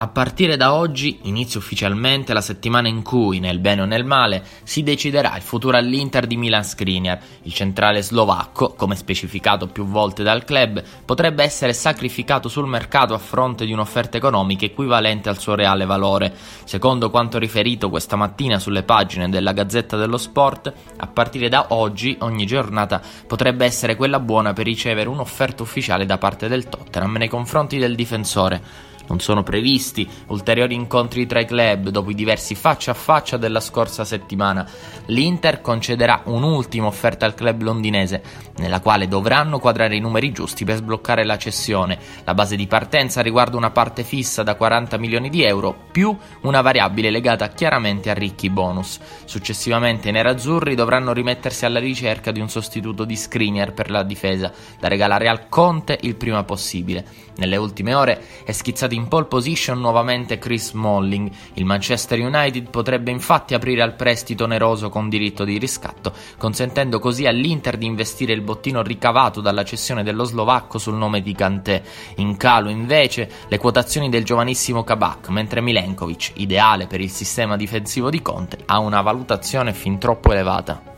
A partire da oggi inizia ufficialmente la settimana in cui, nel bene o nel male, si deciderà il futuro all'Inter di Milan Skriniar. Il centrale slovacco, come specificato più volte dal club, potrebbe essere sacrificato sul mercato a fronte di un'offerta economica equivalente al suo reale valore. Secondo quanto riferito questa mattina sulle pagine della Gazzetta dello Sport, a partire da oggi ogni giornata potrebbe essere quella buona per ricevere un'offerta ufficiale da parte del Tottenham nei confronti del difensore. Non sono previsti ulteriori incontri tra i club dopo i diversi faccia a faccia della scorsa settimana. L'Inter concederà un'ultima offerta al club londinese, nella quale dovranno quadrare i numeri giusti per sbloccare la cessione. La base di partenza riguarda una parte fissa da 40 milioni di euro più una variabile legata chiaramente a ricchi bonus. Successivamente i nerazzurri dovranno rimettersi alla ricerca di un sostituto di Skriniar per la difesa, da regalare al Conte il prima possibile. Nelle ultime ore è schizzato in pole position nuovamente Chris Smalling. Il Manchester United potrebbe infatti aprire al prestito oneroso con diritto di riscatto, consentendo così all'Inter di investire il bottino ricavato dalla cessione dello slovacco sul nome di Kanté. In calo invece le quotazioni del giovanissimo Kabak, mentre Milenkovic, ideale per il sistema difensivo di Conte, ha una valutazione fin troppo elevata.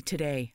today.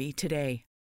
1-888-RECOVERY today.